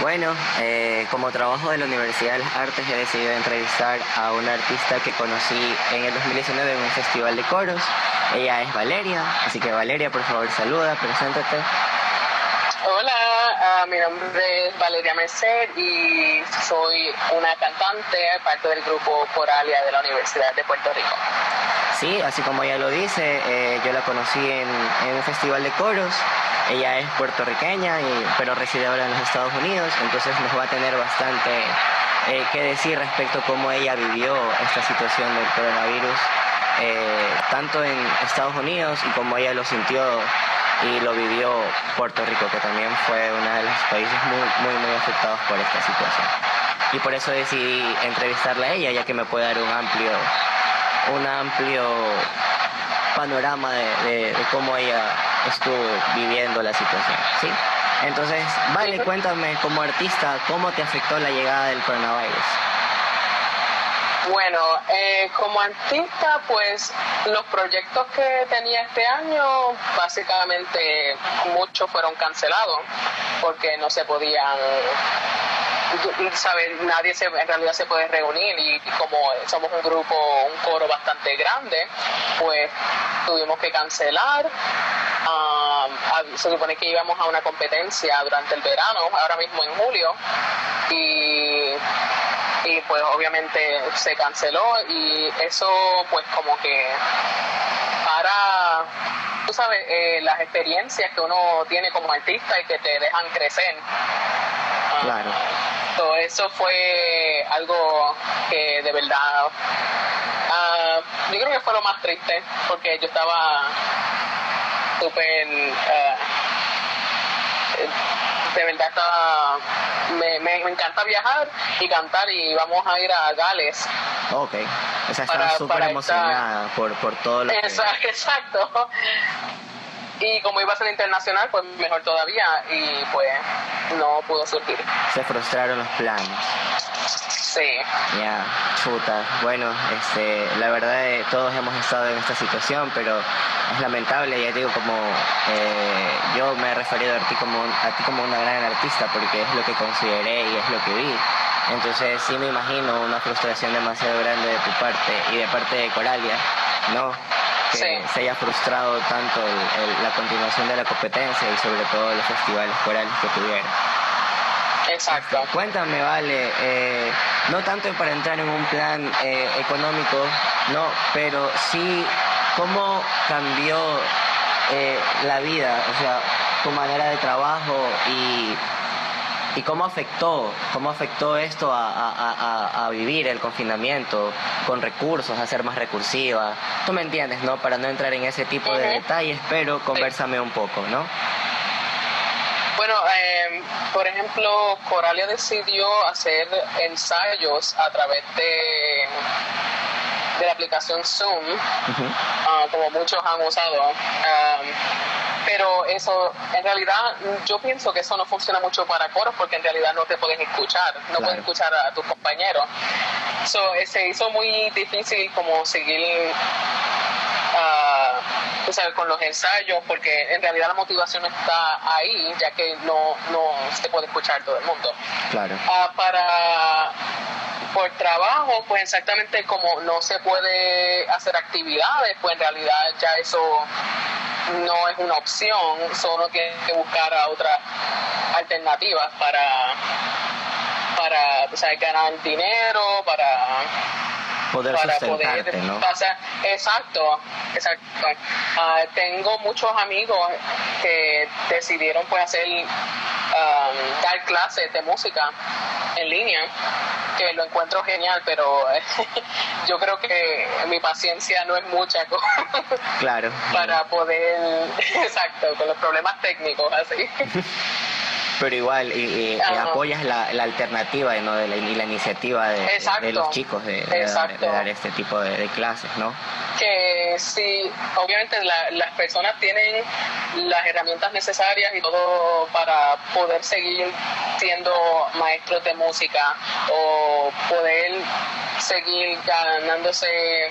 Bueno, eh, como trabajo de la Universidad de las Artes he decidido entrevistar a una artista que conocí en el 2019 en un festival de coros. Ella es Valeria, así que Valeria, por favor, saluda, preséntate. Mi nombre es Valeria Merced y soy una cantante, parte del grupo Coralia de la Universidad de Puerto Rico. Sí, así como ella lo dice, eh, yo la conocí en, un festival de coros. Ella es puertorriqueña, y, pero reside ahora en los Estados Unidos, entonces nos va a tener bastante eh, que decir respecto a cómo ella vivió esta situación del coronavirus, eh, tanto en Estados Unidos y cómo ella lo sintió y lo vivió Puerto Rico, que también fue uno de los países muy, muy, muy afectados por esta situación. Y por eso decidí entrevistarla a ella, ya que me puede dar un amplio, un amplio panorama de, cómo ella estuvo viviendo la situación. ¿sí? Entonces, vale, cuéntame como artista, ¿cómo te afectó la llegada del coronavirus? Bueno, eh, como artista, pues los proyectos que tenía este año, básicamente muchos fueron cancelados porque no se podían saber nadie se, en realidad se puede reunir y, como somos un grupo, un coro bastante grande, pues tuvimos que cancelar. Ah, se supone que íbamos a una competencia durante el verano, ahora mismo en julio, y y pues obviamente se canceló y eso pues como que para, tú sabes, eh, las experiencias que uno tiene como artista y que te dejan crecer. Ah, claro. todo eso fue algo que de verdad, uh, yo creo que fue lo más triste porque yo estaba súper... Uh, de verdad está, me, me, encanta viajar y cantar y vamos a ir a Gales. Ok, o sea, estaba súper emocionada por, por todo lo exacto, que... Exacto. Y como iba a ser internacional, pues mejor todavía y pues no pudo surgir. Se frustraron los planes. Sí. Ya, chuta. Bueno, este, la verdad eh, todos hemos estado en esta situación, pero es lamentable, ya digo, como eh, yo me he referido a ti, como, a ti como una gran artista, porque es lo que consideré y es lo que vi. Entonces sí me imagino una frustración demasiado grande de tu parte y de parte de Coralia, ¿no? Que se haya frustrado tanto la continuación de la competencia y sobre todo los festivales corales que tuvieron. Exacto. Cuéntame, vale, eh, no tanto para entrar en un plan eh, económico, no, pero sí cómo cambió eh, la vida, o sea, tu manera de trabajo y, y cómo afectó, cómo afectó esto a, vivir el confinamiento con recursos, a ser más recursiva. Tú me entiendes, ¿no? Para no entrar en ese tipo de detalles, pero conversame un poco, ¿no? Bueno, em, por ejemplo, Coralia decidió hacer ensayos a través de de la aplicación Zoom, ah, como muchos han usado. pero eso, en realidad, yo pienso que eso no funciona mucho para coros porque en realidad no te puedes escuchar, no puedes escuchar a tus compañeros. So, se hizo muy difícil como seguir uh, con los ensayos, porque en realidad la motivación está ahí, ya que no, no se puede escuchar todo el mundo. Claro. Ah, para por trabajo, pues exactamente como no se puede hacer actividades, pues en realidad ya eso no es una opción, solo tiene que buscar a otras alternativas para para ganar dinero, para poder para poder ¿no? pasar. Exacto, exacto. Ah, tengo muchos amigos que decidieron pues hacer um, dar clases de música en línea, que lo encuentro genial, pero yo creo que mi paciencia no es mucha claro. para poder, exacto, con los problemas técnicos así. Pero igual y, apoyas la, la alternativa ¿no? de la, y la iniciativa de, de, los chicos de, dar, este tipo de, clases, ¿no? Que sí, obviamente las personas tienen las herramientas necesarias y todo para poder seguir siendo maestros de música o poder seguir ganándose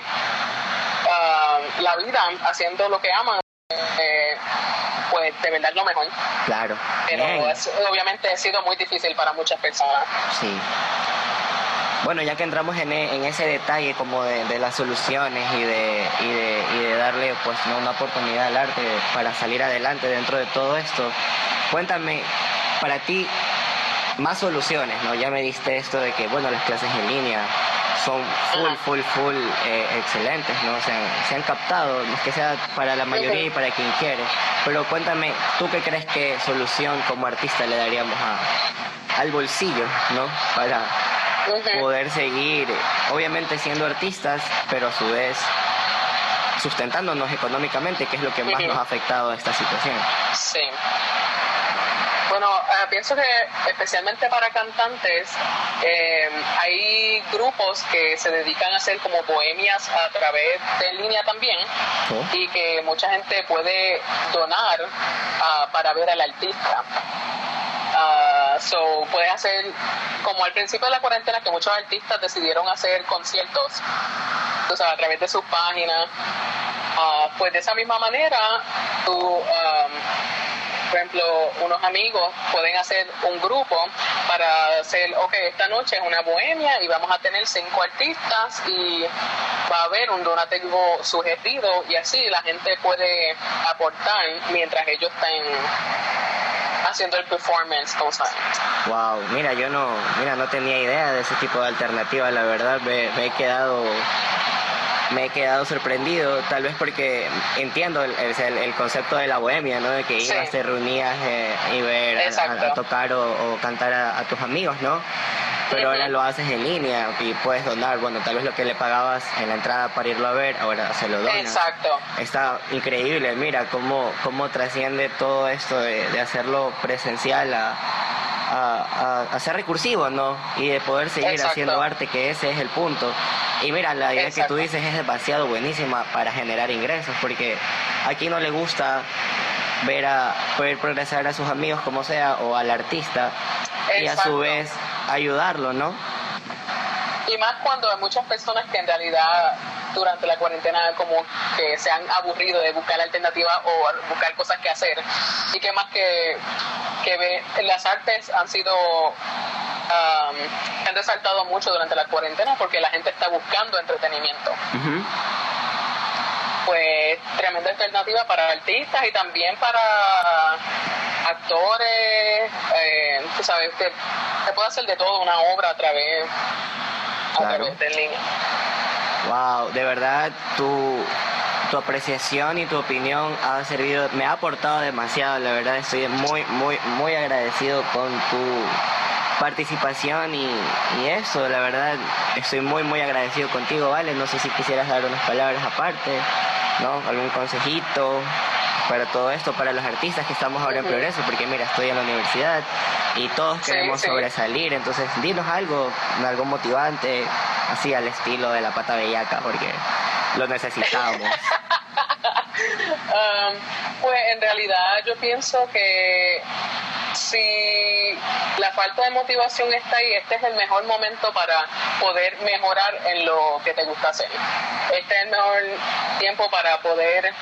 ah, la vida haciendo lo que aman. Eh, pues de verdad lo mejor. Claro. Pero obviamente ha sido muy difícil para muchas personas. Sí. Bueno, ya que entramos en, e, en ese detalle como de, las soluciones y de, y de, y de darle pues ¿no? una oportunidad al arte para salir adelante dentro de todo esto, cuéntame, para ti, más soluciones, ¿no? Ya me diste esto de que, bueno, las clases en línea son full, full, full eh, excelentes, ¿no? Se han, se han captado, que sea para la mayoría y para quien quiere. Pero cuéntame, ¿tú qué crees que solución como artista le daríamos a, al bolsillo, ¿no? Para poder seguir, obviamente siendo artistas, pero a su vez sustentándonos económicamente, que es lo que más nos ha afectado a esta situación. Sí. Bueno, eh, pienso que especialmente para cantantes eh, hay grupos que se dedican a hacer como bohemias a través de línea también oh. y que mucha gente puede donar ah, para ver al artista. Uh, so puedes hacer, como al principio de la cuarentena, que muchos artistas decidieron hacer conciertos, o sea, a través de sus páginas, uh, pues de esa misma manera, tú, um, por ejemplo, unos amigos pueden hacer un grupo para hacer, ok, esta noche es una bohemia y vamos a tener cinco artistas y va a haber un donativo sugerido y así la gente puede aportar mientras ellos están haciendo el performance como Wow, mira, yo no, mira, no tenía idea de ese tipo de alternativa, la verdad, me, he quedado me he quedado sorprendido, tal vez porque entiendo el, el, concepto de la bohemia, ¿no? De que ibas, te reunías eh, y ver a, tocar o, cantar a, tus amigos, ¿no? pero ahora lo haces en línea y puedes donar, bueno, tal vez lo que le pagabas en la entrada para irlo a ver, ahora se lo donas. Exacto. Está increíble, mira cómo, cómo trasciende todo esto de, hacerlo presencial a, a, ser recursivo, ¿no? Y de poder seguir haciendo arte, que ese es el punto. Y mira, la idea que tú dices es demasiado buenísima para generar ingresos, porque a quien no le gusta ver a poder progresar a sus amigos como sea o al artista y a su vez ayudarlo, ¿no? Y más cuando hay muchas personas que en realidad durante la cuarentena como que se han aburrido de buscar alternativas o buscar cosas que hacer. Y que más que, que las artes han sido um, han resaltado mucho durante la cuarentena porque la gente está buscando entretenimiento. Pues tremenda alternativa para artistas y también para actores, eh, tú sabes, que se puede hacer de todo una obra a través, a través de línea. Wow, de verdad tu, tu apreciación y tu opinión ha servido, me ha aportado demasiado, la verdad estoy muy, muy, muy agradecido con tu participación y, y, eso, la verdad estoy muy, muy agradecido contigo, ¿vale? No sé si quisieras dar unas palabras aparte. ¿no? Algún consejito para todo esto, para los artistas que estamos ahora en progreso, porque mira, estoy en la universidad y todos queremos sobresalir, entonces dinos algo, algo motivante, así al estilo de la pata bellaca, porque lo necesitamos. Um, pues en realidad yo pienso que si la falta de motivación está ahí, este es el mejor momento para poder mejorar en lo que te gusta hacer. Este es el mejor tiempo para poder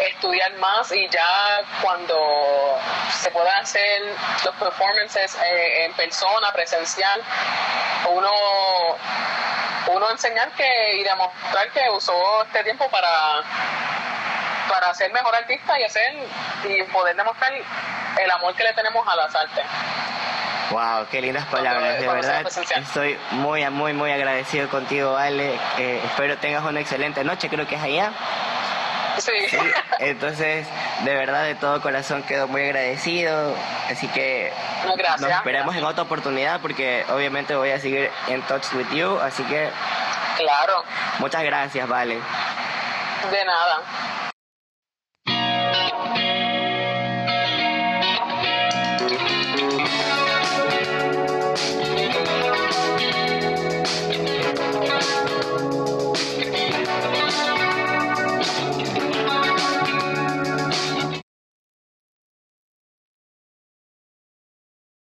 estudiar más y ya cuando se puedan hacer los performances eh, en persona, presencial, uno uno enseñar que y demostrar que usó este tiempo para para ser mejor artista y hacer y poder demostrar el amor que le tenemos a las artes. Wow, qué lindas palabras, de verdad. Estoy muy, muy, muy agradecido contigo, Ale. Eh, espero tengas una excelente noche, creo que es allá. Sí. Entonces, de verdad, de todo corazón quedo muy agradecido. Así que nos esperamos en otra oportunidad porque obviamente voy a seguir en touch with you. Así que. Claro. Muchas gracias, Vale. De nada.